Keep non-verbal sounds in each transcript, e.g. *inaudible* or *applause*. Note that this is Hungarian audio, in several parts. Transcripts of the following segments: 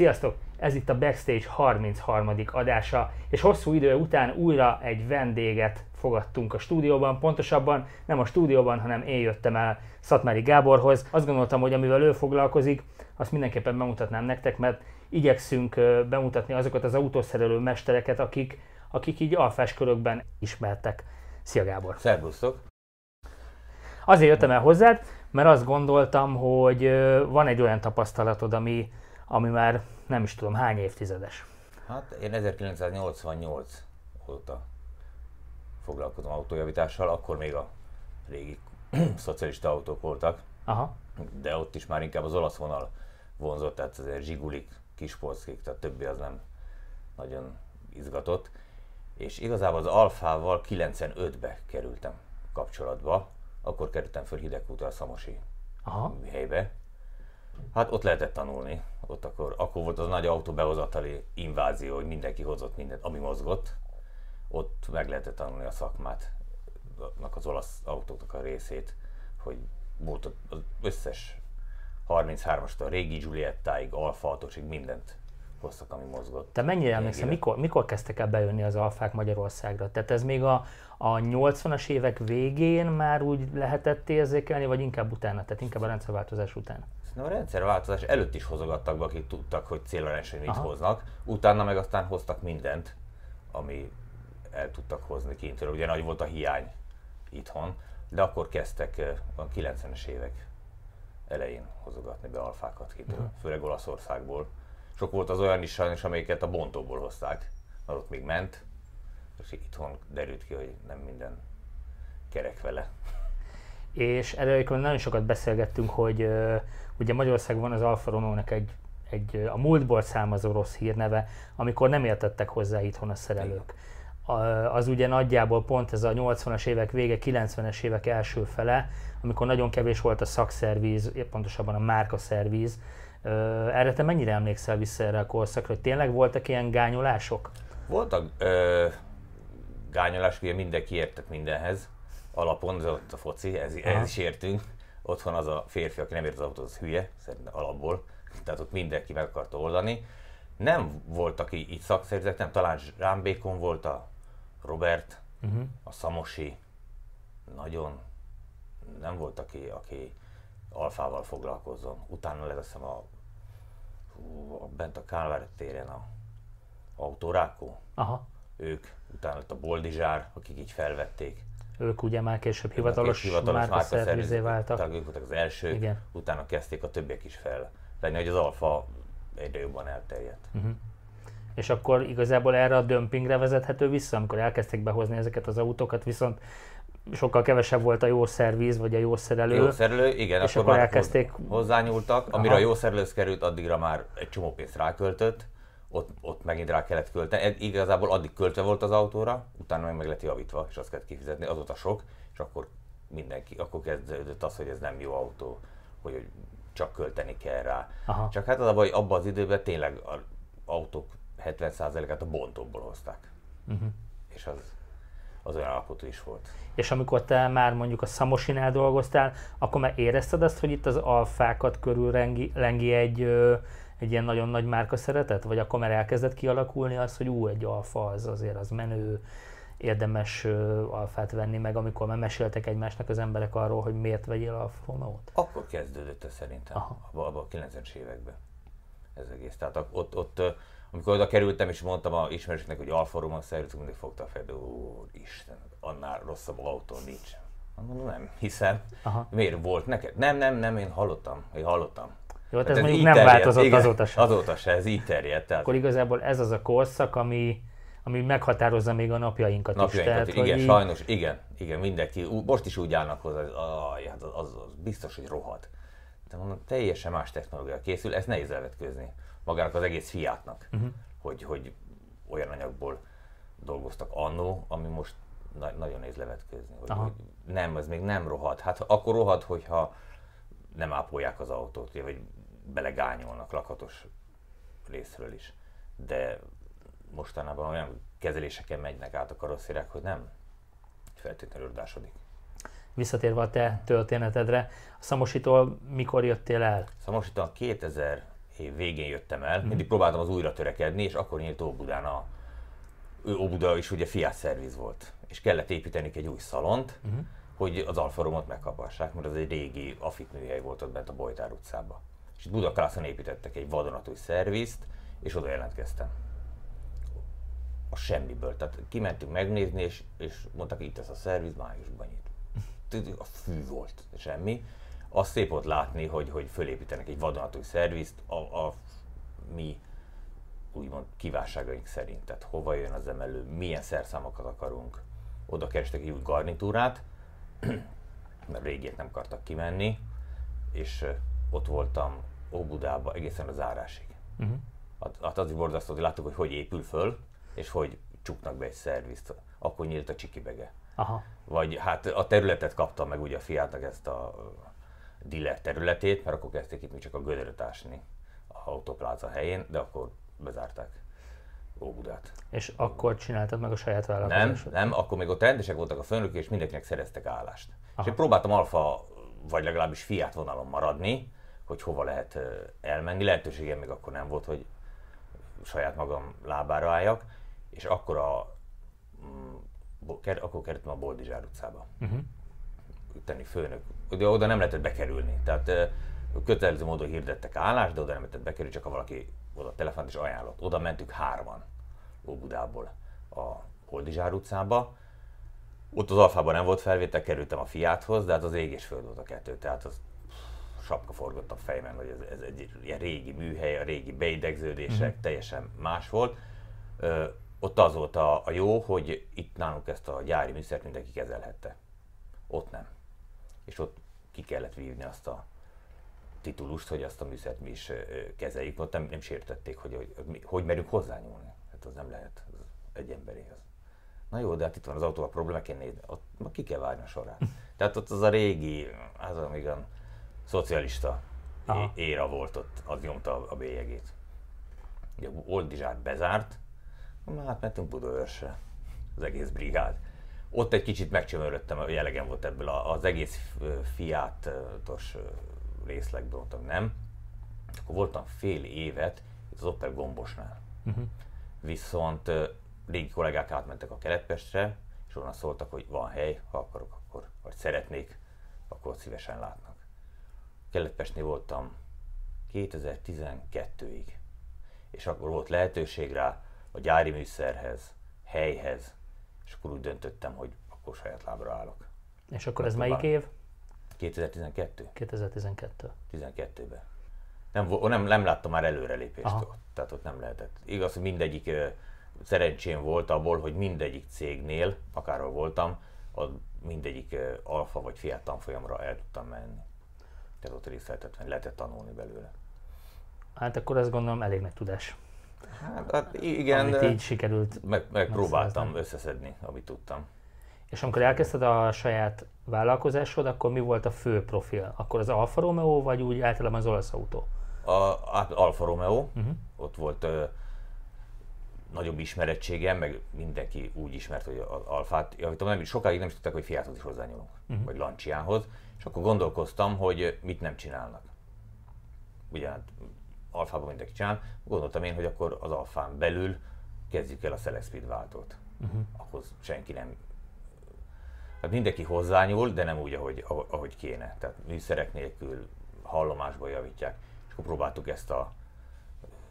Sziasztok! Ez itt a Backstage 33. adása, és hosszú idő után újra egy vendéget fogadtunk a stúdióban, pontosabban nem a stúdióban, hanem én jöttem el Szatmári Gáborhoz. Azt gondoltam, hogy amivel ő foglalkozik, azt mindenképpen bemutatnám nektek, mert igyekszünk bemutatni azokat az autószerelő mestereket, akik, akik így alfás körökben ismertek. Szia Gábor! Szervusztok! Azért jöttem el hozzád, mert azt gondoltam, hogy van egy olyan tapasztalatod, ami, ami már nem is tudom hány évtizedes. Hát én 1988 óta foglalkozom autójavítással, akkor még a régi *clears throat* szocialista autók voltak, Aha. de ott is már inkább az olasz vonal vonzott, tehát azért zsigulik, kispolckik, tehát többi az nem nagyon izgatott. És igazából az Alfával 95-be kerültem kapcsolatba, akkor kerültem föl Hidegkútra a Szamosi Aha. helybe. Hát ott lehetett tanulni. Ott akkor, akkor volt az nagy autóbehozatali invázió, hogy mindenki hozott mindent, ami mozgott. Ott meg lehetett tanulni a szakmát, az olasz autóknak a részét, hogy volt az összes 33-astól a régi Giuliettáig, Alfa autósig mindent hoztak, ami mozgott. Te mennyire emlékszel, mikor, mikor kezdtek el bejönni az alfák Magyarországra? Tehát ez még a, a 80-as évek végén már úgy lehetett érzékelni, vagy inkább utána, tehát inkább a rendszerváltozás után? A rendszerváltozás előtt is hozogattak be, akik tudtak, hogy célrendszer mit hoznak. Utána meg aztán hoztak mindent, ami el tudtak hozni kintről. Ugye nagy volt a hiány itthon, de akkor kezdtek eh, a 90-es évek elején hozogatni be alfákat kintről, uh-huh. főleg Olaszországból. Sok volt az olyan is sajnos, amelyiket a bontóból hozták, mert ott még ment, és itthon derült ki, hogy nem minden kerek vele. És erről nagyon sokat beszélgettünk, hogy uh, ugye Magyarországon van az Alfa Romeo-nak egy, egy a múltból származó rossz hírneve, amikor nem értettek hozzá itthon a szerelők. A, az ugye nagyjából pont ez a 80-as évek vége, 90-es évek első fele, amikor nagyon kevés volt a szakszervíz, pontosabban a márkaszervíz. Erre te mennyire emlékszel vissza erre a korszakra, hogy tényleg voltak ilyen gányolások? Voltak ö, gányolások, ugye mindenki értett mindenhez, alapon, ez ott a foci, ez, ez is értünk. Otthon az a férfi, aki nem ért az autót, az hülye, szerintem alapból. Tehát ott mindenki meg akarta oldani. Nem voltak így, így szakszerűzek, nem, talán Zsámbékon volt a Robert, uh-huh. a Szamosi, nagyon nem volt, aki, aki alfával foglalkozzon. Utána hiszem a, a bent a Kálvár téren a Autorákó. Aha. Ők, utána lett a Boldizsár, akik így felvették. Ők ugye már később hivatalos, hivatalos márkaszervizé váltak. Tehát ők voltak az elsők, Igen. utána kezdték a többiek is fel lenni, hogy az alfa egyre jobban elterjedt. Uh-huh. És akkor igazából erre a dömpingre vezethető vissza, amikor elkezdték behozni ezeket az autókat, viszont sokkal kevesebb volt a jó szerviz, vagy a jó szerelő. Jó szerelő, igen, és akkor, akkor elkezdték... hozzányúltak. Amire Aha. a jó szerelőz került, addigra már egy csomó pénzt ráköltött, ott, ott megint rá kellett költeni. Igazából addig költve volt az autóra, utána meg, meg lett javítva, és azt kellett kifizetni, az volt a sok, és akkor mindenki, akkor kezdődött az, hogy ez nem jó autó, hogy csak költeni kell rá. Aha. Csak hát az a baj, abban az időben tényleg az autók 70%-át a bontóból hozták. Uh-huh. És az, az olyan alkotó is volt. És amikor te már mondjuk a Szamosinál dolgoztál, akkor már érezted azt, hogy itt az alfákat körül rengi, lengi egy, egy ilyen nagyon nagy márka szeretet? Vagy akkor már elkezdett kialakulni az, hogy ú, egy alfa az azért az menő, érdemes alfát venni, meg amikor már meséltek egymásnak az emberek arról, hogy miért vegyél Alfa Romeo-t? Akkor kezdődött ez szerintem, abban abba a 90-es években ez egész. Tehát ott, ott amikor oda kerültem és mondtam a ismerősöknek, hogy Alfa Romeo szervezünk, mindig fogta a fejbe, ó, Isten, annál rosszabb autó nincs. Mondom, nem, hiszen Aha. miért volt neked? Nem, nem, nem, én hallottam, én hallottam. Jó, hát ez, ez mondjuk nem terjed, változott igen, azóta sem. Azóta se, ez így terjedt. Tehát... Akkor igazából ez az a korszak, ami, ami meghatározza még a napjainkat, napjainkat is. Tehát, igen, így... sajnos, igen, igen, mindenki, most is úgy állnak hozzá, hogy az, az, az, biztos, hogy rohad. De mondom, teljesen más technológia készül, ez nehéz elvetkőzni magának az egész fiátnak, uh-huh. hogy, hogy olyan anyagból dolgoztak annó, ami most na- nagyon nehéz levetkőzni. Hogy, hogy nem, ez még nem rohad. Hát akkor rohad, hogyha nem ápolják az autót, vagy belegányolnak lakatos részről is. De mostanában olyan kezeléseken megynek át a karosszérek, hogy nem feltétlenül ördásodik. Visszatérve a te történetedre, a Szamositól mikor jöttél el? Szamositól 2000 év végén jöttem el, mindig próbáltam az újra törekedni, és akkor nyílt Óbudán a ő Óbuda is ugye Fiat szerviz volt, és kellett építeni egy új szalont, uh-huh. hogy az Alfa Romot megkapassák, mert az egy régi afit műhely volt ott bent a Bojtár utcába. És itt Budaklászon építettek egy vadonatúj szervizt, és oda jelentkeztem. A semmiből. Tehát kimentünk megnézni, és, és mondták, itt ez a szerviz, májusban nyit. A fű volt, semmi. Azt szép volt látni, hogy, hogy fölépítenek egy vadonatúj szervizt, a, a mi úgymond kívánságaink szerint. Tehát hova jön az emelő, milyen szerszámokat akarunk. Oda kerestek egy új garnitúrát, *clears throat* mert régiet nem akartak kimenni, és ott voltam Óbudába egészen az árásig. Uh-huh. Hát az is borzasztó, hogy láttuk, hogy hogy épül föl, és hogy csuknak be egy szervizt. Akkor nyílt a csikibege. Aha. Vagy hát a területet kaptam meg ugye a fiátnak ezt a dealer területét, mert akkor kezdték itt még csak a gödöröt ásni a autópláza helyén, de akkor bezárták Óbudát. És akkor csináltad meg a saját vállalkozásod? Nem, nem, akkor még ott rendesek voltak a főnökök, és mindenkinek szereztek állást. Aha. És én próbáltam alfa, vagy legalábbis fiát vonalon maradni, hogy hova lehet elmenni. Lehetőségem még akkor nem volt, hogy saját magam lábára álljak, és akkor a mm, akkor kerültem a Boldizsár utcába. Uh-huh. Tenni főnök. De oda nem lehetett bekerülni. Tehát kötelező módon hirdettek állást, de oda nem lehetett bekerülni, csak ha valaki oda telefont is ajánlott. Oda mentünk hárman Óbudából a Holdizsár utcába. Ott az Alfában nem volt felvétel, kerültem a fiáthoz, de hát az ég és föld volt a kettő, tehát az sapka forgott a fejemben, hogy ez, ez egy ilyen régi műhely, a régi beidegződések, uh-huh. teljesen más volt. Ö, ott az volt a, a jó, hogy itt nálunk ezt a gyári műszert mindenki kezelhette. Ott nem. És ott ki kellett vívni azt a titulust, hogy azt a műszert mi is kezeljük. Ott nem, nem sértették, hogy, hogy hogy merünk hozzányúlni. Hát az nem lehet az egy emberéhez. Na jó, de hát itt van az autóval probléma, kell nézni, ott ki kell várni a sorát. Tehát ott az a régi, az amíg a szocialista Aha. éra volt ott, az nyomta a bélyegét. Ugye Oldizsát bezárt, hát mentünk Budaörsre, az egész brigád. Ott egy kicsit megcsömöröttem, hogy elegem volt ebből az egész fiátos részlegből, mondtam nem. Akkor voltam fél évet itt az Opel Gombosnál. Uh-huh. Viszont régi kollégák átmentek a Keletpestre, és onnan szóltak, hogy van hely, ha akarok, akkor, vagy szeretnék, akkor szívesen látnak. Keletpestnél voltam 2012-ig, és akkor volt lehetőség rá a gyári műszerhez, helyhez, és akkor úgy döntöttem, hogy akkor saját lábra állok. És akkor ez melyik év? 2012. 2012. 12-ben. Nem, nem, nem láttam már előrelépést Aha. ott, tehát ott nem lehetett. Igaz, hogy mindegyik szerencsém volt abból, hogy mindegyik cégnél, akárhol voltam, a mindegyik alfa vagy fiat tanfolyamra el tudtam menni. Tehát ott részt lehetett, tanulni belőle. Hát akkor ezt gondolom elég nagy tudás. Hát, hát igen. Amit így sikerült. Meg, megpróbáltam összeszedni, amit tudtam. És amikor elkezdted a saját vállalkozásod, akkor mi volt a fő profil? Akkor az Alfa Romeo, vagy úgy általában az olasz autó? A, hát Alfa Romeo, uh-huh. ott volt nagyobb ismerettségem, meg mindenki úgy ismert, hogy az Alfát, javítom, nem, sokáig nem is tudták, hogy Fiathoz is hozzányúlunk, uh-huh. vagy Lanciához, és akkor gondolkoztam, hogy mit nem csinálnak. Ugye hát Alfában mindenki csinál, gondoltam én, hogy akkor az Alfán belül kezdjük el a Select Speed váltót. Uh-huh. Ahhoz senki nem Hát mindenki hozzányúl, de nem úgy, ahogy, ahogy kéne. Tehát műszerek nélkül hallomásból javítják. És akkor próbáltuk ezt a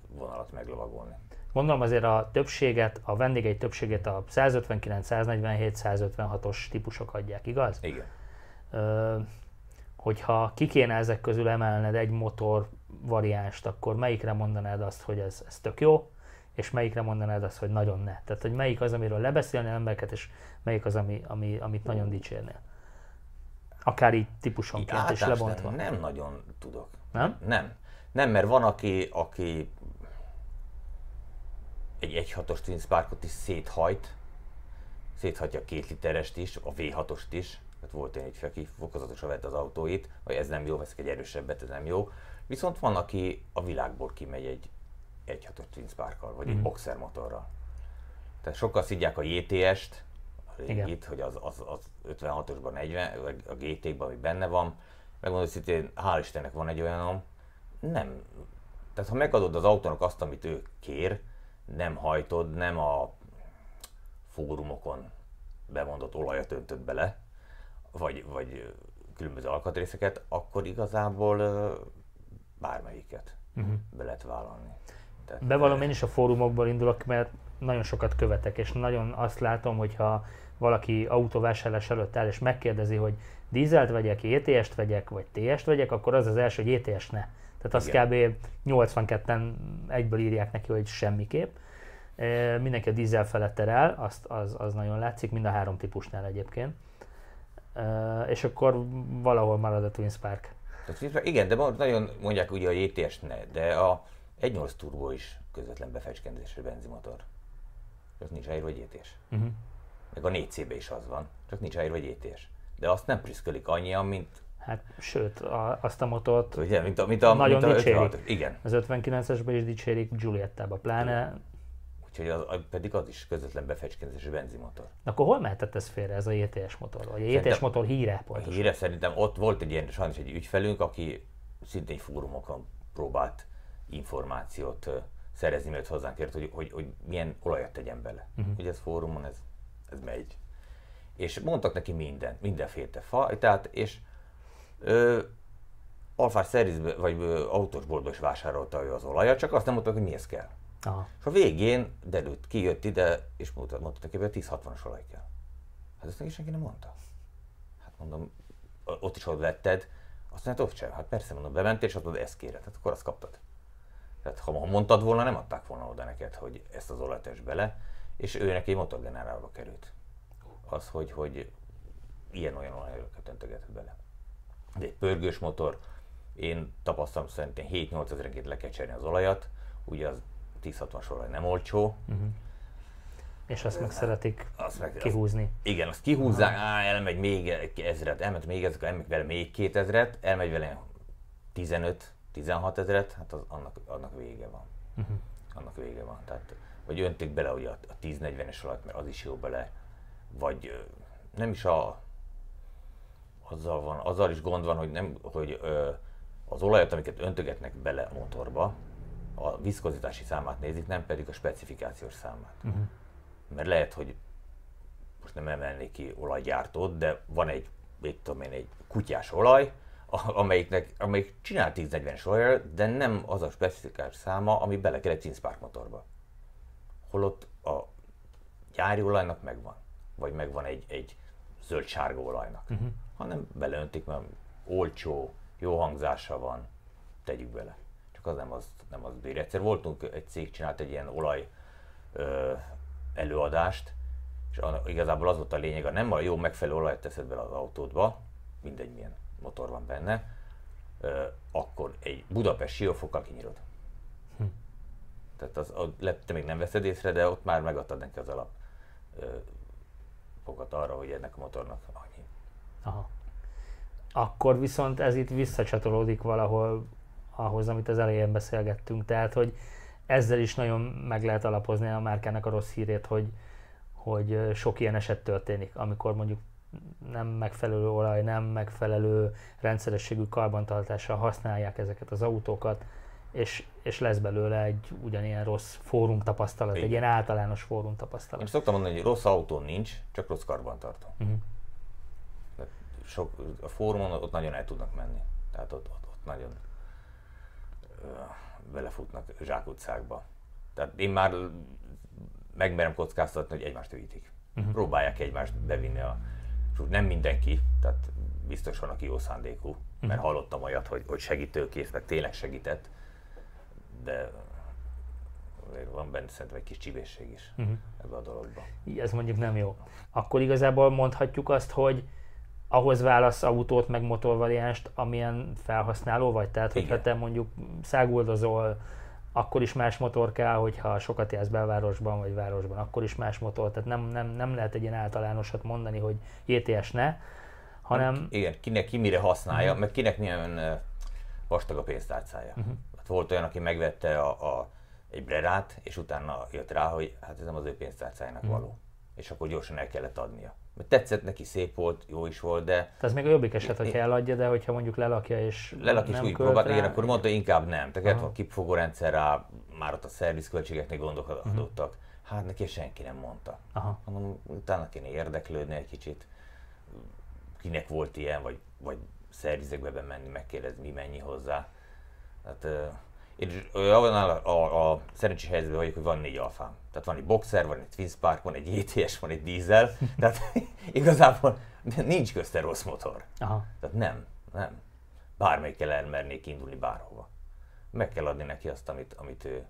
vonalat meglovagolni. Gondolom azért a többséget, a vendégei többséget a 159, 147, 156-os típusok adják, igaz? Igen. Ö, hogyha ki kéne ezek közül emelned egy motor variánst, akkor melyikre mondanád azt, hogy ez, ez tök jó, és melyikre mondanád azt, hogy nagyon ne. Tehát, hogy melyik az, amiről lebeszélni embereket, és melyik az, ami, ami, amit nagyon dicsérnél. Akár így típusonként is lebontva. Nem, nem nagyon tudok. Nem? Nem. Nem, mert van, aki, aki egy 1.6-os Twin Sparkot is széthajt, széthajtja a két literest is, a V6-ost is, tehát volt egy, aki fokozatosan vett az autóit, vagy ez nem jó, veszek egy erősebbet, ez nem jó. Viszont van, aki a világból kimegy egy 1.6-os Twin Sparkkal, vagy mm. egy mhm. boxer motorral. Tehát sokkal szidják a JTS-t, régit, hogy az, az, az 56-osban 40, vagy a GT-ban, ami benne van. Megmondom, hogy hál' Istennek van egy olyanom, nem, tehát ha megadod az autónak azt, amit ő kér, nem hajtod, nem a fórumokon bemondott olajat öntöd bele, vagy, vagy különböző alkatrészeket, akkor igazából bármelyiket uh-huh. be lehet vállalni. Tehát, Bevallom, én is a fórumokból indulok, mert nagyon sokat követek, és nagyon azt látom, hogyha valaki autóvásárlás előtt áll, és megkérdezi, hogy dízelt vegyek, ETS-t vegyek, vagy TS-t vegyek, akkor az az első, hogy ETS ne. Tehát azt Igen. kb. 82-en egyből írják neki, hogy semmiképp. E, mindenki a dízel felett terel, azt, az, az nagyon látszik, mind a három típusnál egyébként. E, és akkor valahol marad a Twin Spark. Igen, de nagyon mondják ugye a ETS ne, de a 1.8 turbo is közvetlen befecskendésre benzimotor. Csak nincs ráírva, hogy ETS. Uh-huh. Meg a 4CB is az van, csak nincs ráírva, hogy ETS. De azt nem prüszkölik annyian, mint Hát, sőt, a, azt a motort Ugye, mint a, mint a, nagyon mint a dicsérik. 56, igen. Az 59-esben is dicsérik, Giuliettába pláne. Úgyhogy az, pedig az is közvetlen befecskendezésű benzimotor. Akkor hol mehetett ez félre, ez a JTS motor? Vagy a JTS motor híre pontosan? Híre szerintem ott volt egy ilyen, sajnos egy ügyfelünk, aki szintén fórumokon próbált információt szerezni, mert hozzánk kért, hogy, hogy, hogy milyen olajat tegyen bele. Uh-huh. Ugye ez fórumon, ez, ez megy. És mondtak neki minden, mindenféle fajtát, és ö, Szerizbe, vagy autósboltba is vásárolta ő az olajat, csak azt nem mondta, hogy mihez kell. Aha. És a végén derült, kijött ide, és mondta, mondta neki, hogy 10-60-as olaj kell. Hát ezt neki senki nem mondta. Hát mondom, ott is ott vetted, azt mondta, ott sem. Hát persze, mondom, bementél, és azt mondod, ezt kéred. Hát akkor azt kaptad. Tehát ha mondtad volna, nem adták volna oda neked, hogy ezt az olajt es bele, és ő neki motorgenerálba került. Az, hogy, hogy ilyen-olyan olajokat öntögetett bele. De egy pörgős motor, én tapasztalom szerintem 7-8 ezerenként le kell cserélni az olajat, ugye az 10-60-as olaj nem olcsó, uh-huh. És azt meg szeretik azt meg, kihúzni. Azt, igen, azt kihúzzák, á, elmegy még ezret, elmegy még ezret, elmegy vele még két ezret, elmegy vele 15 16 ezeret, hát az, annak, annak vége van. Uh-huh. Annak vége van. Tehát, vagy öntik bele ugye a, a 10-40-es alatt, mert az is jó bele, vagy nem is a, azzal van, azzal is gond van, hogy, nem, hogy ö, az olajat, amiket öntögetnek bele a motorba, a viszkozitási számát nézik, nem pedig a specifikációs számát. Uh-huh. Mert lehet, hogy most nem emelnék ki olajgyártót, de van egy, mit tudom én, egy kutyás olaj, amelyiknek, amelyik csinál 1040-es olajat, de nem az a specifikált száma, ami bele kell egy Cinspark motorba. Holott a gyári olajnak megvan, vagy megvan egy, egy zöld-sárga olajnak, uh-huh. hanem beleöntik, mert olcsó, jó hangzása van, tegyük bele. Csak az nem az, nem az bír. Egyszer voltunk, egy cég csinált egy ilyen olaj ö, előadást, és igazából az volt a lényeg, a nem a jó megfelelő olajat teszed bele az autódba, mindegy milyen motor van benne, akkor egy Budapest siófokkal kinyírod. Hm. Tehát az, lehet, te még nem veszed észre, de ott már megadtad neki az alap fogat arra, hogy ennek a motornak annyi. Aha. Akkor viszont ez itt visszacsatolódik valahol ahhoz, amit az elején beszélgettünk. Tehát, hogy ezzel is nagyon meg lehet alapozni a márkának a rossz hírét, hogy, hogy sok ilyen eset történik, amikor mondjuk nem megfelelő olaj, nem megfelelő rendszerességű karbantartással használják ezeket az autókat, és, és lesz belőle egy ugyanilyen rossz fórum tapasztalat, Igen. egy ilyen általános fórum tapasztalat. Én szoktam mondani, hogy rossz autó nincs, csak rossz karbantartó. Uh-huh. Sok, a fórumon ott nagyon el tudnak menni. Tehát ott, ott, ott nagyon ö, belefutnak zsákutcákba. Tehát én már megmerem kockáztatni, hogy egymást üvítik. Uh-huh. Próbálják egymást bevinni a nem mindenki, tehát biztos van, aki jó szándékú, mert uh-huh. hallottam olyat, hogy, hogy segítőkész, meg tényleg segített, de van benne szerintem egy kis csibészség is uh-huh. ebbe a dologba. Ez mondjuk nem jó. Akkor igazából mondhatjuk azt, hogy ahhoz válasz autót meg motorvariánst, amilyen felhasználó vagy. Tehát, hogyha Igen. te mondjuk száguldozol akkor is más motor kell, hogyha sokat jársz belvárosban vagy városban, akkor is más motor. Tehát nem, nem, nem lehet egy ilyen általánosat mondani, hogy JTS ne, hanem... Igen, kinek ki mire használja, uh-huh. meg kinek milyen vastag a pénztárcája. Uh-huh. Hát volt olyan, aki megvette a, a, egy brerát, és utána jött rá, hogy hát ez nem az ő pénztárcájának uh-huh. való. és akkor gyorsan el kellett adnia. Mert tetszett neki, szép volt, jó is volt, de... Tehát ez még a jobbik eset, hogy eladja, de hogyha mondjuk lelakja és Lelak is úgy próbált, igen, akkor mondta inkább nem. Tehát a kipfogó rendszer rá, már ott a szervizköltségeknek gondok adottak. Uh-huh. Hát neki senki nem mondta. Aha. Mondom, utána kéne érdeklődni egy kicsit, kinek volt ilyen, vagy, vagy szervizekbe bemenni, megkérdezni, mi mennyi hozzá. Hát, én abban a, a, a szerencsés helyzetben vagyok, hogy van négy alfám. Tehát van egy boxer, van egy Twin Spark, van egy ETS, van egy diesel. *laughs* Tehát *laughs* igazából nincs közte rossz motor. Aha. Tehát nem, nem. Bármelyikkel elmernék indulni bárhova. Meg kell adni neki azt, amit, amit ő,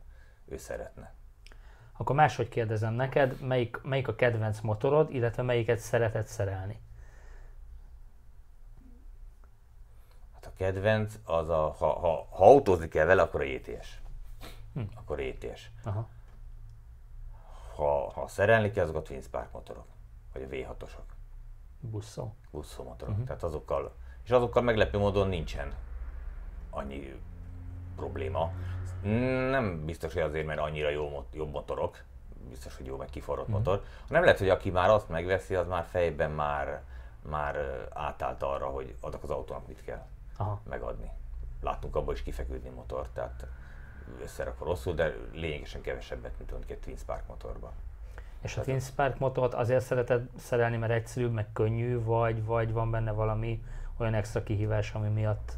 ő szeretne. Akkor máshogy kérdezem neked, melyik, melyik a kedvenc motorod, illetve melyiket szereted szerelni? Hát a kedvenc az a, ha, ha, ha autózni kell vele, akkor a ETS. Hm. Akkor ETS. Aha. Ha, ha szerelni kell, azok a Twin Spark motorok, vagy a V6-osok. Buszó. Buszó motorok. Uh-huh. Tehát azokkal, és azokkal meglepő módon nincsen annyi probléma. Nem biztos, hogy azért, mert annyira jó, jobb motorok, biztos, hogy jó meg kiforrott uh-huh. motor, hanem lehet, hogy aki már azt megveszi, az már fejben már, már átállt arra, hogy adok az autónak mit kell Aha. megadni. Láttunk abban is kifeküdni motor, tehát összerakva rosszul, de lényegesen kevesebbet, mint mondjuk egy Twin Spark motorban. És a Twin Spark motort azért szereted szerelni, mert egyszerűbb, meg könnyű, vagy, vagy van benne valami olyan extra kihívás, ami miatt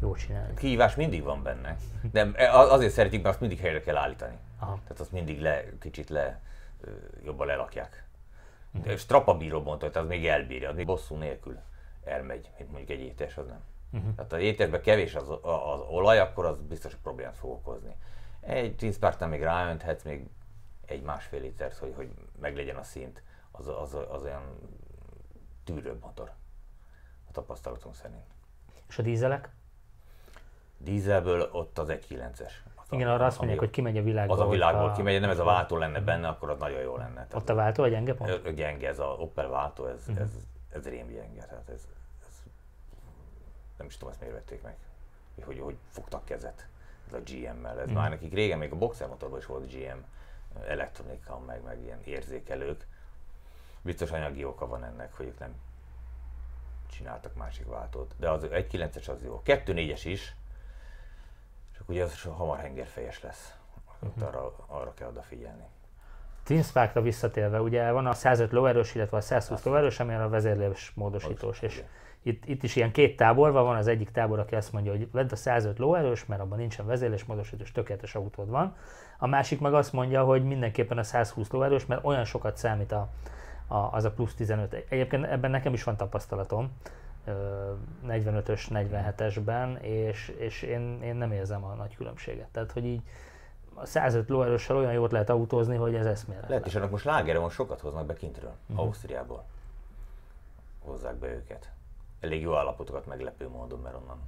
jó csinálni? Kihívás mindig van benne, *laughs* de azért szeretjük, mert azt mindig helyre kell állítani. Aha. Tehát azt mindig le, kicsit le, jobban lelakják. Uh-huh. És trapabíró bontot, az még elbírja, az még bosszú nélkül elmegy, mint mondjuk egy étes, az nem. Uh-huh. Tehát ha ételben kevés az, az olaj, akkor az biztos, problémát fog okozni. Egy tízpártán még ráönthetsz még egy másfél litert, hogy, hogy meglegyen a szint, az, az, az olyan tűrőbb motor a tapasztalatunk szerint. És a dízelek? Dízelből ott az 1.9-es. Igen, arra azt mondják, hogy kimegy a világból. Az a világból a... kimegy, nem ez a váltó lenne benne, akkor az nagyon jó lenne. Tehát ott a váltó a gyenge pont? Gyenge, ez a Opel váltó, ez, uh-huh. ez, ez rém gyenge. Tehát ez, nem is tudom, ezt miért vették meg, hogy hogy, hogy fogtak kezet ez a GM-mel. Ez mm. már nekik régen még a boxer motorban is volt GM elektronika, meg, meg ilyen érzékelők. Biztos anyagi oka van ennek, hogy ők nem csináltak másik váltót. De az 1.9-es az jó. 2.4-es is, csak ugye az hamar hengerfejes lesz. Uh-huh. Arra, arra kell odafigyelni. Twin Spark-ra visszatérve, ugye van a 105 lóerős, illetve a 120 lóerős, ami a vezérlés módosítós, és itt, itt is ilyen két tábor van, az egyik tábor, aki azt mondja, hogy vedd a 105 lóerős, mert abban nincsen vezérlésmódosítós, tökéletes autód van. A másik meg azt mondja, hogy mindenképpen a 120 lóerős, mert olyan sokat számít a, a, az a plusz 15. Egyébként ebben nekem is van tapasztalatom, 45-ös, 47-esben, és, és én, én nem érzem a nagy különbséget. Tehát, hogy így a 105 lóerőssel olyan jót lehet autózni, hogy ez eszméletlen. Lehet, és annak most lágeron sokat hoznak be kintről, uh-huh. Ausztriából. Hozzák be őket elég jó állapotokat meglepő módon, mert onnan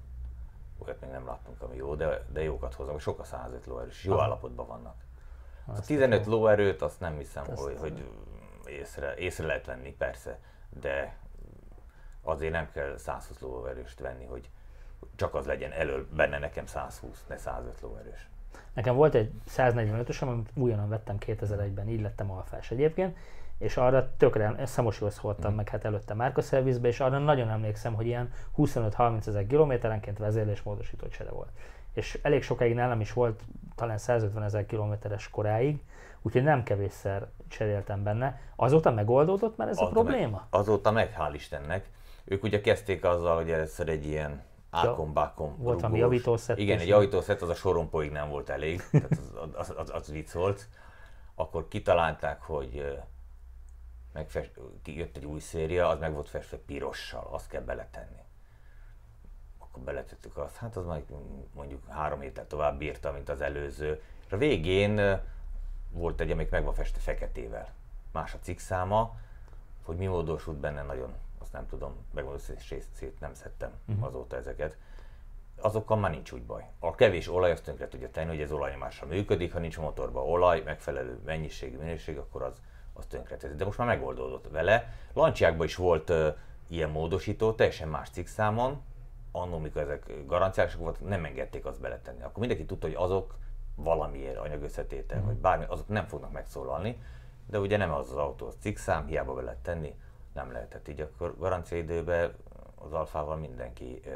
olyat még nem láttunk, ami jó, de, de jókat hoznak, sok a 105 lóerő, és jó Aha. állapotban vannak. Azt a 15 lóerőt azt nem hiszem, azt hogy, hogy észre, észre lehet venni, persze, de azért nem kell 120 lóerőst venni, hogy csak az legyen elől benne nekem 120, ne 105 lóerős. Nekem volt egy 145-ös, amit újonnan vettem 2001-ben, így lettem alfás egyébként, és arra tökre, Szamoshoz voltam mm. meg hát előtte márkaszervizbe, és arra nagyon emlékszem, hogy ilyen 25-30 ezer kilométerenként vezérlésmódosított csere volt. És elég sokáig nálam is volt, talán 150 ezer kilométeres koráig, úgyhogy nem kevésszer cseréltem benne. Azóta megoldódott már ez azóta a probléma? Meg, azóta meg, hál' Istennek. Ők ugye kezdték azzal, hogy először egy ilyen ákom bákom Volt valami javítószett. Igen, egy javítószett, az a sorompóig nem volt elég, tehát az, az, az, az vicc volt. Akkor kitalálták, hogy megfest, jött egy új széria, az meg volt festve pirossal, azt kell beletenni. Akkor beletettük azt, hát az majd mondjuk három héttel tovább bírta, mint az előző. És a végén volt egy, amik meg van festve feketével. Más a cikk száma, hogy mi módosult benne nagyon, azt nem tudom, megmondom, szét nem szedtem uh-huh. azóta ezeket. Azokkal már nincs úgy baj. A kevés olaj azt tönkre tudja tenni, hogy ez olajnyomásra működik, ha nincs motorban olaj, megfelelő mennyiségű minőség, akkor az az tönkretezi. De most már megoldódott vele. Lanciákban is volt uh, ilyen módosító, teljesen más cikkszámon, annól, mikor ezek garanciások voltak, nem engedték azt beletenni. Akkor mindenki tudta, hogy azok valamiért anyagösszetétel, mm. vagy bármi, azok nem fognak megszólalni, de ugye nem az az autó, az cikszám, hiába be lehet tenni, nem lehetett így. Akkor garancia időben az alfával mindenki uh,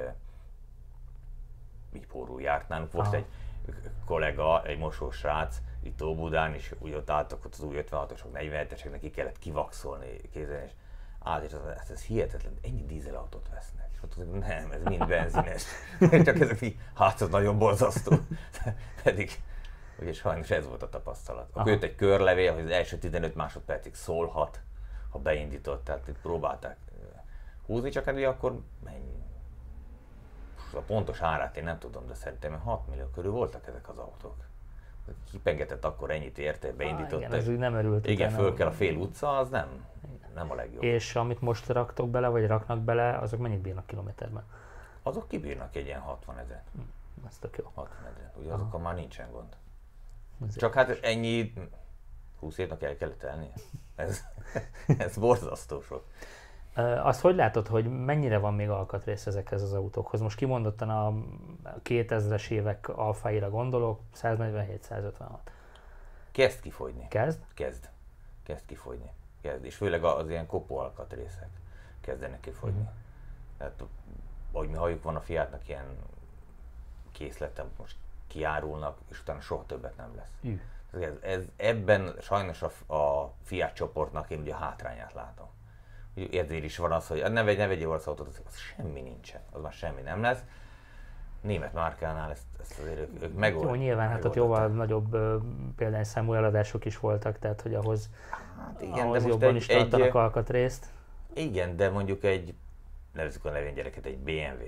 így pórul járt nálunk. Volt Aha. egy kollega, egy mosós srác, itt Óbudán, és úgy ott álltak ott az új 56-osok, 47-eseknek ki kellett kivaxolni kézen, és át, és az, ez, ez hihetetlen, ennyi dízelautót vesznek. És ott nem, ez mind benzines. *laughs* Csak ezek így, hát ez nagyon borzasztó. *laughs* Pedig ugye sajnos ez volt a tapasztalat. Akkor Aha. jött egy körlevél, hogy az első 15 másodpercig szólhat, ha beindított, tehát itt próbálták húzni, csak hát akkor mennyi? A pontos árát én nem tudom, de szerintem 6 millió körül voltak ezek az autók. Kipengetett akkor ennyit érte, Ah, beindította. igen, ez nem örült. igen, föl kell a fél utca, az nem, nem a legjobb. És amit most raktok bele, vagy raknak bele, azok mennyit bírnak kilométerben? Azok kibírnak egy ilyen 60 ezer. Ez tök jó. 60 ezer. Ugye azokkal már nincsen gond. Ezért. Csak hát ennyi 20 évnek el kellett elni. Ez, *laughs* ez borzasztó sok. Azt hogy látod, hogy mennyire van még alkatrész ezekhez az autókhoz? Most kimondottan a 2000-es évek alfáira gondolok, 147-156. Kezd kifogyni. Kezd? Kezd. Kezd kifogyni. Kezd. És főleg az ilyen kopó alkatrészek kezdenek kifogyni. Mhm. Tehát, ahogy mi halljuk, van a Fiatnak ilyen készlete, most kiárulnak, és utána soha többet nem lesz. Ű. Ez, ez, ebben sajnos a, a Fiat csoportnak én ugye a hátrányát látom. Ezért is van az, hogy ne, vegy, ne vegyél orosz autót, az, az semmi nincsen, az már semmi nem lesz. Német márkánál ezt, ezt azért ők, ők megold, Jó, nyilván, hát ott jóval nagyobb példányszámú eladások is voltak, tehát hogy ahhoz, Hát igen, ahhoz de jobban egy, is tartanak egy, alkatrészt. igen, de mondjuk egy, nevezzük a nevén gyereket, egy BMW,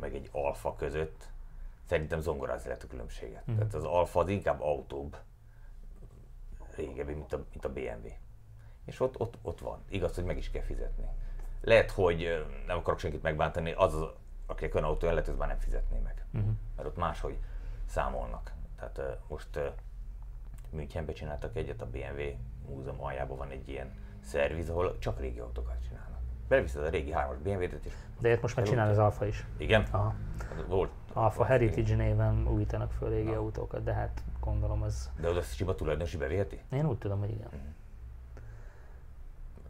meg egy Alfa között, szerintem zongorázni lehet a különbséget. Mhm. Tehát az Alfa az inkább autóbb, régebbi, mint a, mint a BMW. És ott, ott, ott van. Igaz, hogy meg is kell fizetni. Lehet, hogy nem akarok senkit megbántani, az, az akinek olyan autó lehet, az már nem fizetné meg. Uh-huh. Mert ott máshogy számolnak. Tehát ö, most ö, Münchenbe csináltak egyet, a BMW múzeum aljában van egy ilyen szerviz, ahol csak régi autókat csinálnak. Beleviszed a régi 3-as BMW-t, és De ilyet most már csinál az Alfa is. igen, Aha. volt. Alfa Heritage néven újítanak föl régi Na. autókat, de hát gondolom az... De oda Siba tulajdonosi beviheti? Én úgy tudom, hogy igen.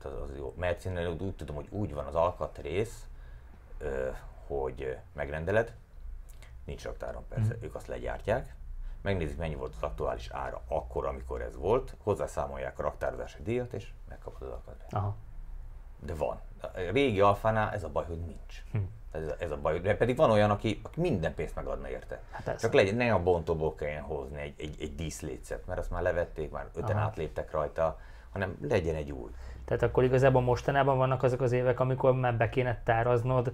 Hát az, az jó. Mercinél úgy, úgy tudom, hogy úgy van az alkatrész, ö, hogy megrendeled, nincs raktáron persze, Mhm. ők azt legyártják, megnézik mennyi volt az aktuális ára akkor, amikor ez volt, hozzászámolják a raktározási díjat, és megkapod az alkatrészt. Aha. De van. A régi alfánál ez a baj, hogy nincs. Hm. Ez, ez a baj, de pedig van olyan, aki, aki minden pénzt megadna érte. Hát. Csak legyen, ne a bontóból kelljen hozni egy, egy, egy díszlécet, mert azt már levették, már öten Aha. átléptek rajta, hanem legyen egy új. Tehát akkor igazából mostanában vannak azok az évek, amikor már be kéne táraznod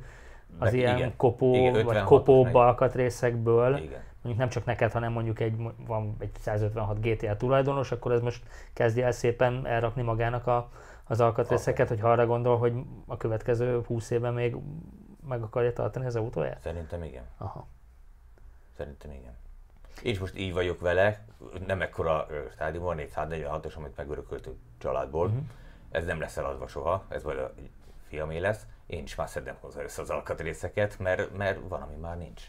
az Be- ilyen igen. kopó, Igen, vagy 56-os kopó alkatrészekből, Igen. mondjuk nem csak neked, hanem mondjuk egy, van egy 156 GTL tulajdonos, akkor ez most kezdje el szépen elrakni magának a, az alkatrészeket, hogy ha arra gondol, hogy a következő 20 évben még meg akarja tartani az autóját? Szerintem igen. Aha. Szerintem igen. Én is most így vagyok vele, nem ekkora ö, stádium van, egy 146-os, amit megörököltünk családból. Uh-huh. Ez nem lesz eladva soha, ez majd a fiamé lesz. Én is már szedem hozzá össze az alkatrészeket, mert, mert van, ami már nincs.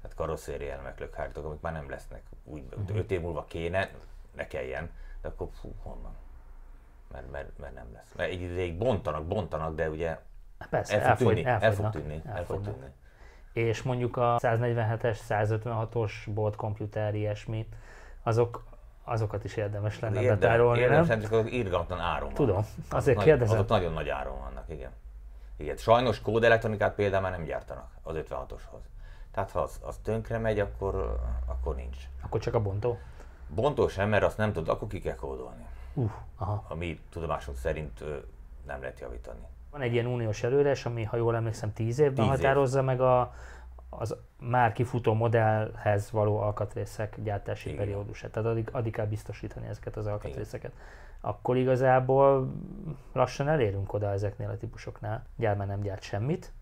Tehát karosszéri elemek, lökhártok, amik már nem lesznek. Úgy uh-huh. öt év múlva kéne, ne kelljen, de akkor fú, honnan? Mert, mert, mert nem lesz. Mert egy ideig bontanak, bontanak, de ugye Hát Persze, el fog elfogy, tűnni, el fog tűnni, el fog tűnni. És mondjuk a 147-es, 156-os bolt komputer, ilyesmi, azok, azokat is érdemes lenne Érdem- betárolni, érdemes, nem? nem? Csak az irgalmatlan áron Tudom, vannak. azért nagy- kérdezem. Azok nagyon nagy áron vannak, igen. igen. Sajnos kódelektronikát például már nem gyártanak az 56-oshoz. Tehát ha az, az tönkre megy, akkor, akkor nincs. Akkor csak a bontó? Bontó sem, mert azt nem tud, akkor ki kell kódolni. Uh, aha. A mi tudomásunk szerint nem lehet javítani. Van egy ilyen uniós előres, ami, ha jól emlékszem, 10 évben 10 év. határozza meg a, az már kifutó modellhez való alkatrészek gyártási Igen. periódusát. Tehát addig, addig kell biztosítani ezeket az alkatrészeket. Akkor igazából lassan elérünk oda ezeknél a típusoknál. Gyár nem gyárt semmit,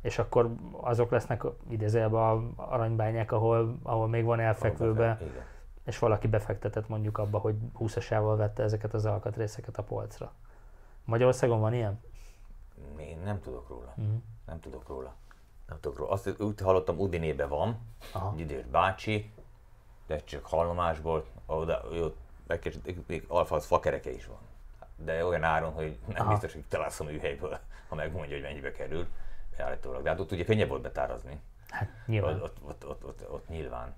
és akkor azok lesznek idézőjelben aranybányák, ahol, ahol még van elfekvőbe, Igen. és valaki befektetett mondjuk abba, hogy 20-asával vette ezeket az alkatrészeket a polcra. Magyarországon van ilyen? Én nem tudok róla. Mhm. Nem tudok róla. Nem tudok róla. Azt úgy hallottam, Udinébe van, Aha. egy idős bácsi, de csak hallomásból, oda, megkeresett, még alfa az fakereke is van. De olyan áron, hogy nem Aha. biztos, hogy találsz a műhelyből, ha megmondja, hogy mennyibe kerül. Állítólag. De hát ott ugye könnyebb volt betárazni. Hát nyilván. Ott, ott, ott, ott, ott, ott nyilván.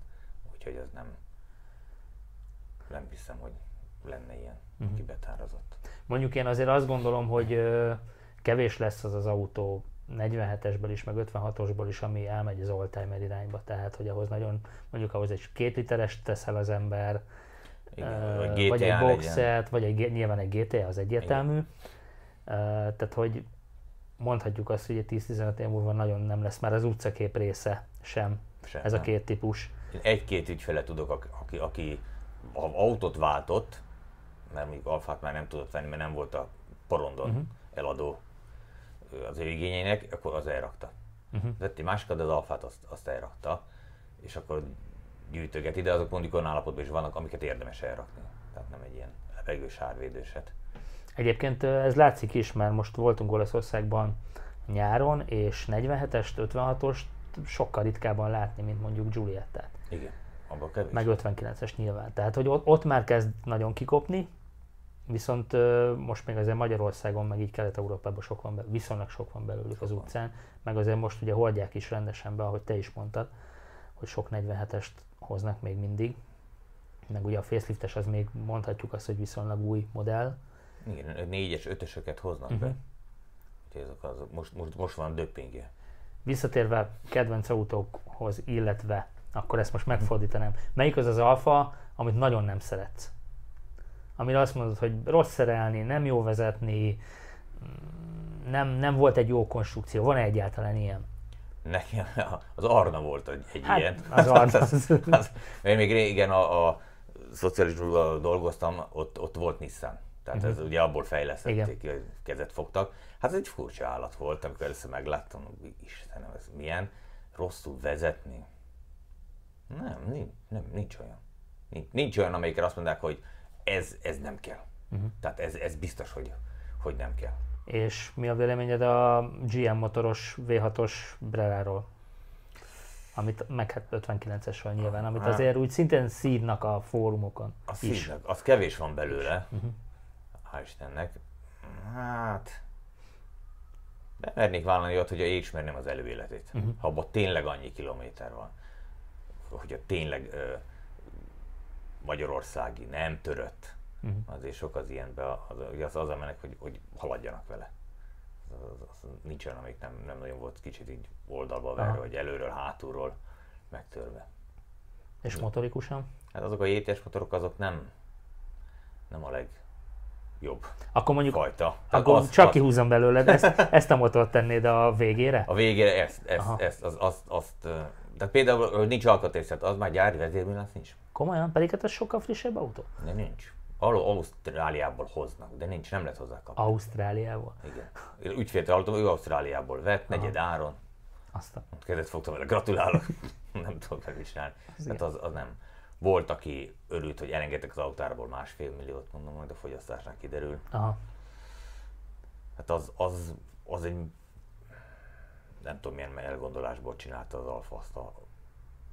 Úgyhogy ez nem, nem hiszem, hogy lenne ilyen, Mhm. aki betárazott. Mondjuk én azért azt gondolom, hogy kevés lesz az az autó 47-esből is, meg 56-osból is, ami elmegy az oldtimer irányba. Tehát, hogy ahhoz nagyon, mondjuk ahhoz egy két literes teszel az ember, Igen, ö, vagy egy legyen. boxet, vagy egy, nyilván egy GTA, az egyértelmű. Ö, Tehát, hogy mondhatjuk azt, hogy egy 10-15 év múlva nagyon nem lesz már az utcakép része sem Sem, ez a nem. két típus. Én egy-két ügyfele tudok, aki, aki, autót váltott, mert mondjuk Alfát már nem tudott venni, mert nem volt a porondon uh-huh. eladó az ő igényeinek, akkor az elrakta. Uh-huh. Vett egy másikat, de az Alfát azt, azt elrakta, és akkor gyűjtögeti, de azok mondjuk olyan állapotban is vannak, amiket érdemes elrakni. Tehát nem egy ilyen levegős árvédőset. Egyébként ez látszik is, mert most voltunk Olaszországban nyáron, és 47-est, 56-ost sokkal ritkábban látni, mint mondjuk Giuliettát. Igen, abban kevés. Meg 59-es nyilván. Tehát, hogy ott, ott már kezd nagyon kikopni, viszont most még azért Magyarországon, meg így Kelet-Európában sok van, be, viszonylag sok van belőlük az utcán, meg azért most ugye hordják is rendesen be, ahogy te is mondtad, hogy sok 47-est hoznak még mindig. Meg ugye a faceliftes az még mondhatjuk azt, hogy viszonylag új modell. Igen, négyes, ötösöket hoznak Mhm. uh-huh. be. Úgyhogy azok az, most, most, most van döppingje. Visszatérve kedvenc autókhoz, illetve akkor ezt most megfordítanám. Melyik az az alfa, amit nagyon nem szeretsz? Amire azt mondod, hogy rossz szerelni, nem jó vezetni, nem, nem volt egy jó konstrukció. Van-e egyáltalán ilyen? Nekem *laughs* az Arna volt egy, egy Hát, ilyen. az Arna. *laughs* az, az, én még régen a, a szocializmusban dolgoztam, ott, ott volt Nissan. Tehát ez ugye abból fejlesztették Igen. kezet fogtak. Hát ez egy furcsa állat volt, amikor először megláttam, hogy Istenem, ez milyen rosszul vezetni. Nem, nincs, nem, nincs olyan. Nincs, nincs olyan, amelyikre azt mondják, hogy ez, ez nem kell. Uh-huh. Tehát ez, ez biztos, hogy, hogy nem kell. És mi a véleményed a GM motoros V6-os Breláról? Amit, meg hát 59-esről nyilván, amit Hát. azért úgy szintén szívnak a fórumokon A is. szívnek, az kevés van belőle, uh-huh. hál' Istennek. Hát, bemernék vállalni ott, hogy a ismer nem az előéletét. Uh-huh. Ha abban tényleg annyi kilométer van, hogyha tényleg ö, magyarországi, nem törött, uh-huh. azért sok az ilyenben, az, az, az emelek, hogy, hogy haladjanak vele. Az, az, az, nincs olyan, amik nem, nem nagyon volt kicsit így oldalba verve, vagy előről, hátulról megtörve. És motorikusan? Hát azok a JTS motorok azok nem, nem a legjobb Akkor mondjuk fajta. Akkor az, csak az, kihúzom belőled, ezt, ezt a motort tennéd a végére? A végére ezt, ezt, Aha. ezt az, azt, azt, tehát például, nincs alkatrészlet, az már gyári vezérműlánc nincs. Komolyan? Pedig hát ez sokkal frissebb autó. De nincs. Való Ausztráliából hoznak, de nincs, nem lehet hozzá kapni. Ausztráliából. Igen. Ügyféltől hallottam, ő Ausztráliából vett, negyed áron. Azt a... Kezet fogtam vele, gratulálok. *laughs* nem tudom megviselni. Tehát az, az nem. Volt, aki örült, hogy elengedtek az autáról másfél milliót, mondom, majd a fogyasztásnál kiderül. Aha. Hát az, az, az egy, nem tudom milyen elgondolásból csinálta az Alfa azt a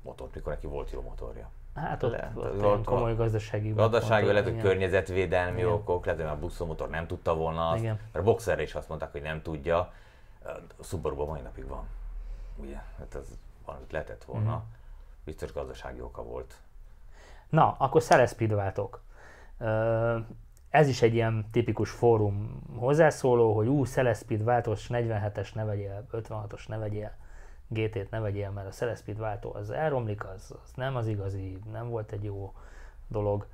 motort, mikor neki volt jó motorja. Hát ott, Lehet, ott ilyen ott komoly gazdasági... Gazdasági, igen. környezetvédelmi Igen. okok, lehet, hogy a buszmotor nem tudta volna azt, Igen. mert a boxerre is azt mondták, hogy nem tudja. A subaru mai napig van. Ugye? Hát ez valamit lehetett volna. Mhm. Biztos gazdasági oka volt. Na, akkor Celespeed váltok. Ö, Ez is egy ilyen tipikus fórum hozzászóló, hogy ú, Celespeed váltós 47-es ne vegyél, 56-os ne vegyél, GT-t ne vegyél, mert a Celespeed váltó az elromlik, az, az nem az igazi, nem volt egy jó dolog.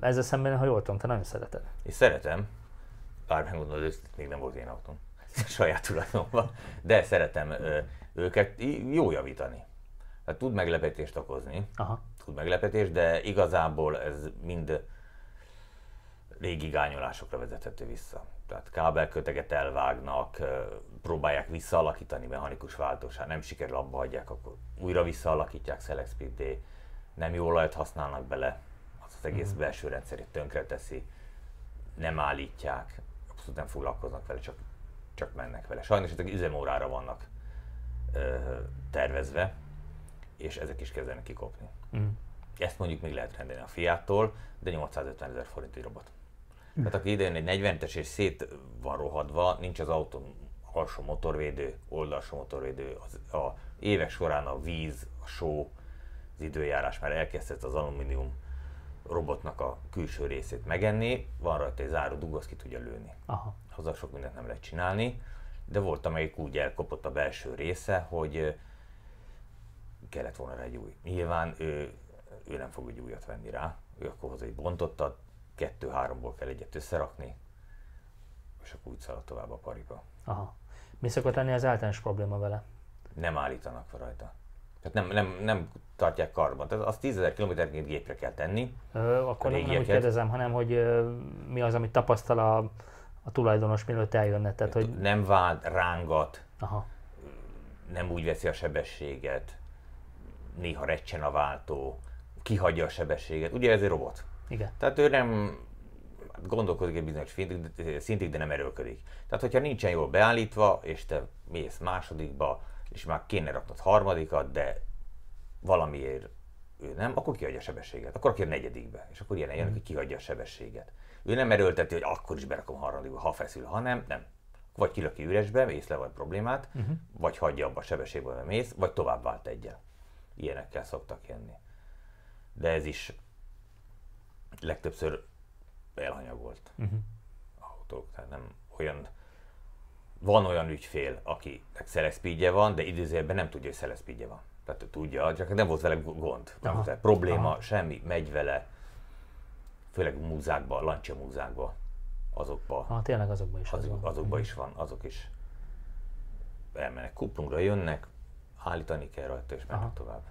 Ezzel szemben, ha jól tudom, te nagyon szereted. És szeretem, bár megmondod, hogy még nem volt én autóm, *laughs* saját tulajdonomban, de szeretem őket jó javítani. Tehát tud meglepetést okozni, Aha. tud meglepetést, de igazából ez mind régi gányolásokra vezethető vissza. Tehát kábelköteget elvágnak, próbálják visszaalakítani mechanikus váltósát, nem sikerül, abba hagyják, akkor újra visszaalakítják Select Speed nem jó olajat használnak bele, az az egész belső rendszerét tönkre teszi, nem állítják, abszolút nem foglalkoznak vele, csak, csak mennek vele. Sajnos ezek üzemórára vannak ö, tervezve, és ezek is kezdenek kikopni. Mm. Ezt mondjuk még lehet rendelni a Fiattól, de 850 ezer forint egy robot. Tehát aki idejön egy 40-es és szét van rohadva, nincs az autó alsó motorvédő, oldalsó motorvédő, az, a évek során a víz, a só, az időjárás már elkezdett az alumínium robotnak a külső részét megenni, van rajta egy záró dug, ki tudja lőni. Aha. Hozzá sok mindent nem lehet csinálni, de volt, amelyik úgy elkopott a belső része, hogy kellett volna rá egy új. Nyilván ő, ő nem fog egy újat venni rá, ő akkor hozzá egy bontottat, kettő-háromból kell egyet összerakni, és akkor úgy szalad tovább a pariba. Aha. Mi szokott lenni az általános probléma vele? Nem állítanak rajta. Tehát nem, nem, nem tartják karban. Tehát azt 10 kilométerként gépre kell tenni. Ö, akkor nem, nem úgy kérdezem, hanem hogy ö, mi az, amit tapasztal a, a tulajdonos, mielőtt eljönne. Tehát, hogy... Nem vált, rángat, Aha. nem úgy veszi a sebességet, néha recsen a váltó, kihagyja a sebességet. Ugye ez egy robot. Igen. Tehát ő nem gondolkodik egy bizonyos szintig, de nem erőlködik. Tehát, hogyha nincsen jól beállítva, és te mész másodikba, és már kéne raknod harmadikat, de valamiért ő nem, akkor kihagyja a sebességet. Akkor aki a negyedikbe, és akkor ilyen jön, aki kihagyja a sebességet. Ő nem erőlteti, hogy akkor is berakom harmadikba, ha feszül, hanem nem. Vagy kilöki üresbe, észre vagy problémát, uh-huh. vagy hagyja abba a sebességből, mész, vagy tovább vált egyel. Ilyenekkel szoktak jönni. De ez is legtöbbször elhanyagolt uh-huh. autók. Tehát nem olyan, van olyan ügyfél, akinek szeleszpídje van, de időzőben nem tudja, hogy szeleszpídje van. Tehát tudja, csak nem volt vele gond, nem volt vele probléma, Aha. semmi, megy vele, főleg múzákba, lancsia múzákba, azokba. Ha, tényleg azokban is azok, van. Azokban is van, azok is elmennek kuplungra, jönnek, állítani kell rajta, és mennek Aha. tovább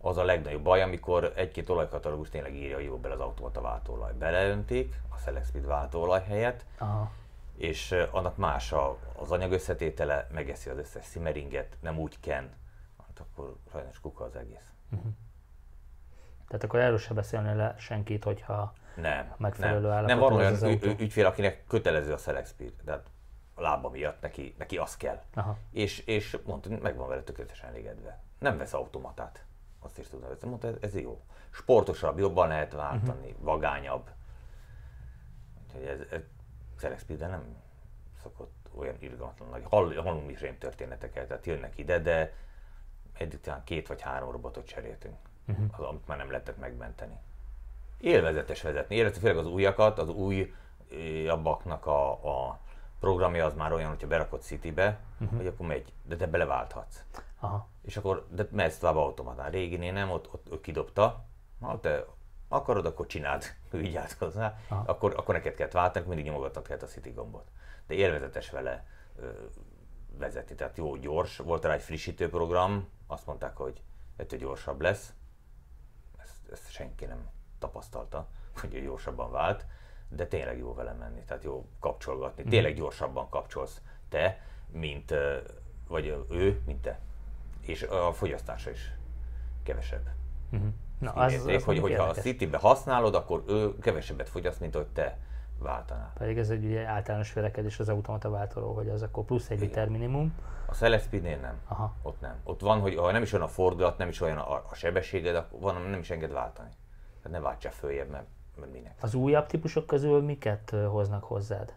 az a legnagyobb baj, amikor egy-két olajkatalógus tényleg írja, hogy jó bele az automata váltóolaj. Beleöntik a Select Speed váltóolaj helyett, Aha. és annak más a, az anyag összetétele, megeszi az összes szimeringet, nem úgy ken, hát akkor sajnos kuka az egész. Uh-huh. Tehát akkor erről se beszélni le senkit, hogyha nem, megfelelő nem. Nem, van olyan ü- ügyfél, akinek kötelező a Select Speed, tehát a lába miatt neki, neki az kell. Aha. És, és mondta, meg van vele tökéletesen elégedve. Nem vesz automatát azt is tudom, ez, mondta, ez, ez jó. Sportosabb, jobban lehet váltani, uh-huh. vagányabb. Úgyhogy ez, ez Xerex nem szokott olyan irgalmatlan nagy. Hall, hallunk is történeteket, tehát jönnek ide, de eddig talán két vagy három robotot cseréltünk, uh-huh. az, amit már nem lehetett megmenteni. Élvezetes vezetni, élvezetes, főleg az újakat, az új abbaknak a, a programja az már olyan, hogyha berakod Citybe, uh-huh. hogy akkor megy, de te beleválthatsz. Aha. És akkor, de tovább automatán. Réginél nem, ott, ott, ott kidobta, ha te akarod, akkor csináld, *laughs* vigyázz hozzá, akkor, akkor neked kell váltani, mindig nyomogatnod kell a City gombot. De élvezetes vele ö, vezetni, tehát jó, gyors, volt rá egy frissítő program, azt mondták, hogy ettől gyorsabb lesz, ezt, ezt senki nem tapasztalta, *laughs* hogy gyorsabban vált, de tényleg jó vele menni, tehát jó kapcsolgatni, mhm. tényleg gyorsabban kapcsolsz te, mint, vagy ő, mint te és a fogyasztása is kevesebb. Uh-huh. Na, az, érték, az hogy, hogyha a City-be használod, akkor ő kevesebbet fogyaszt, mint hogy te váltanál. Pedig ez egy ugye általános vélekedés az automata váltóról, hogy az akkor plusz egy liter minimum. A Celespeed-nél nem. Aha. Ott nem. Ott van, hogy ha nem is olyan a fordulat, nem is olyan a, a sebességed, akkor van, nem is enged váltani. Tehát ne váltsál följebb, mert, mert minek. Az újabb típusok közül miket hoznak hozzád?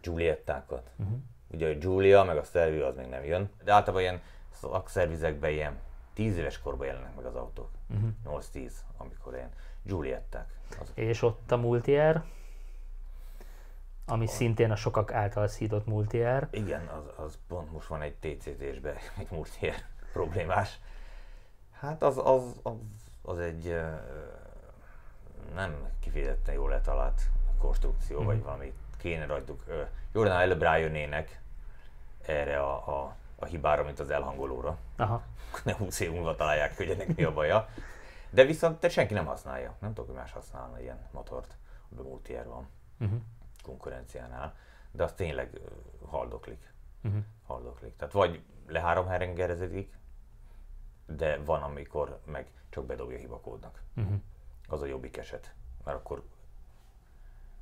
Giuliettákat. Uh-huh. Ugye a Giulia, meg a Stelvio az még nem jön. De általában ilyen szakszervizekben ilyen 10 éves korban jelennek meg az autók. Uh-huh. 8-10, amikor ilyen Giulietták. Azok. És ott a Multier, ami a... szintén a sokak által szídott Multier. Igen, az, az pont most van egy TCT-sbe *laughs* egy Multier problémás. Hát az, az, az, az egy nem kifejezetten jól letalált konstrukció, uh-huh. vagy valami kéne rajtuk. Jó lenne, előbb rájönnének erre a, a a hibára, mint az elhangolóra. Aha. Ne 20 év múlva találják, hogy ennek mi a baja. De viszont te senki nem használja. Nem tudok, hogy más használna ilyen motort, amiben multier van uh-huh. konkurenciánál. De az tényleg haldoklik. Uh-huh. haldoklik. Tehát vagy le három herengerezedik, de van, amikor meg csak bedobja hibakódnak. Uh-huh. Az a jobbik eset. Mert akkor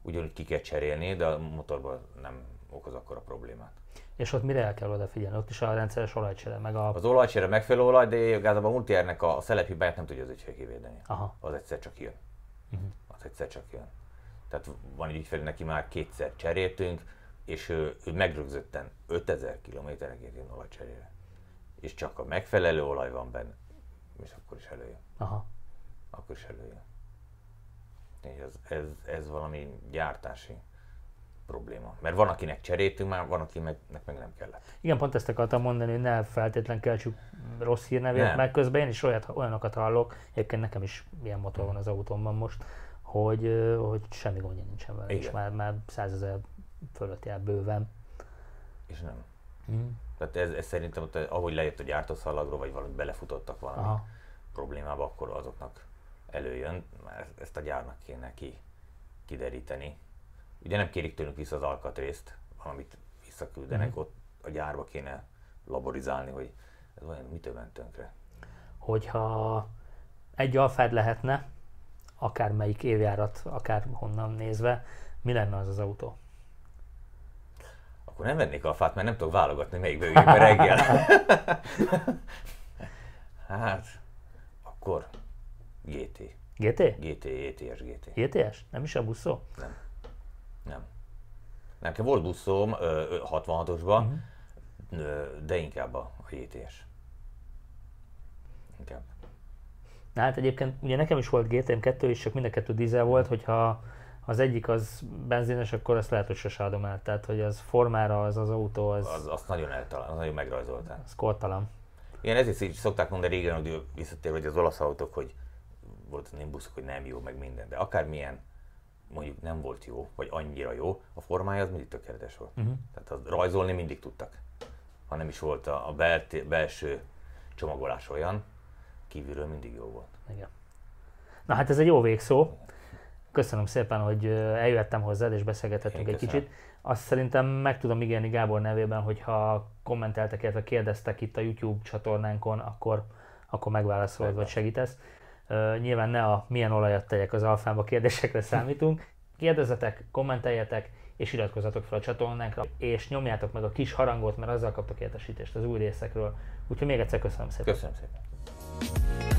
ugyanúgy ki kell cserélni, de a motorban nem okoz akkor a problémát. És ott mire el kell odafigyelni? Ott is a rendszeres olajcsere, meg a... Az olajcsere megfelelő olaj, de igazából a multiernek a szelephibáját nem tudja az ügyfél kivédeni. Aha. Az egyszer csak jön. Uh-huh. Az egyszer csak jön. Tehát van egy ügyfél, neki már kétszer cseréltünk, és ő, ő megrögzötten 5000 kilométerenként jön olajcserére. És csak a megfelelő olaj van benne, és akkor is előjön. Aha. Akkor is előjön. Ez, ez, ez valami gyártási probléma. Mert van, akinek cseréltünk már, van, akinek meg nem kellett. Igen, pont ezt akartam mondani, hogy ne feltétlen keltsük rossz hírnevét, Nem. meg közben én is olyat, olyanokat hallok, egyébként nekem is ilyen motor van az autómban most, hogy, hogy semmi gondja nincsen vele, és már, már százezer fölött jár bőven. És nem. Mm. Tehát ez, ez szerintem, ott, ahogy lejött a gyártószalagról, vagy valamit belefutottak valami Aha. problémába, akkor azoknak előjön, mert ezt a gyárnak kéne ki, kideríteni. Ugye nem kérik tőlünk vissza az alkatrészt, valamit visszaküldenek, Mhm. ott a gyárba kéne laborizálni, hogy ez vajon mitől ment tönkre. Hogyha egy alfád lehetne, akár melyik évjárat, akár honnan nézve, mi lenne az az autó? Akkor nem vennék a fát, mert nem tudok válogatni, melyikbe üljek be reggel. *laughs* hát, akkor GT. GT? GT, ETS, GT. GTS? Nem is a buszó? Nem. Nem. Nekem volt buszom ö, ö, 66-osban, ö, de inkább a, a ETS. Inkább. Na hát egyébként ugye nekem is volt GTM2 is, csak mind a kettő dízel volt, hogyha az egyik az benzines, akkor azt lehet, hogy sose adom el. Tehát, hogy az formára az az autó, az, Az, azt nagyon eltalál, az nagyon megrajzoltál. az kortalan. Igen, ezért így szokták mondani régen, hogy visszatérve, hogy az olasz autók, hogy volt az buszok, hogy nem jó, meg minden. De akármilyen mondjuk nem volt jó, vagy annyira jó, a formája az mindig tökéletes volt. Uh-huh. Tehát az rajzolni mindig tudtak. Ha nem is volt a, a belt, belső csomagolás olyan, kívülről mindig jó volt. Igen. Na hát ez egy jó végszó. Köszönöm szépen, hogy eljöttem hozzád és beszélgetettünk egy kicsit. Azt szerintem meg tudom ígérni Gábor nevében, hogyha kommenteltek, illetve kérdeztek itt a YouTube csatornánkon, akkor, akkor megválaszolod, vagy segítesz. Nyilván ne a milyen olajat tegyek az alfába kérdésekre számítunk. Kérdezzetek, kommenteljetek, és iratkozzatok fel a csatornánkra, és nyomjátok meg a kis harangot, mert azzal kaptok értesítést az új részekről. Úgyhogy még egyszer köszönöm szépen. Köszönöm szépen.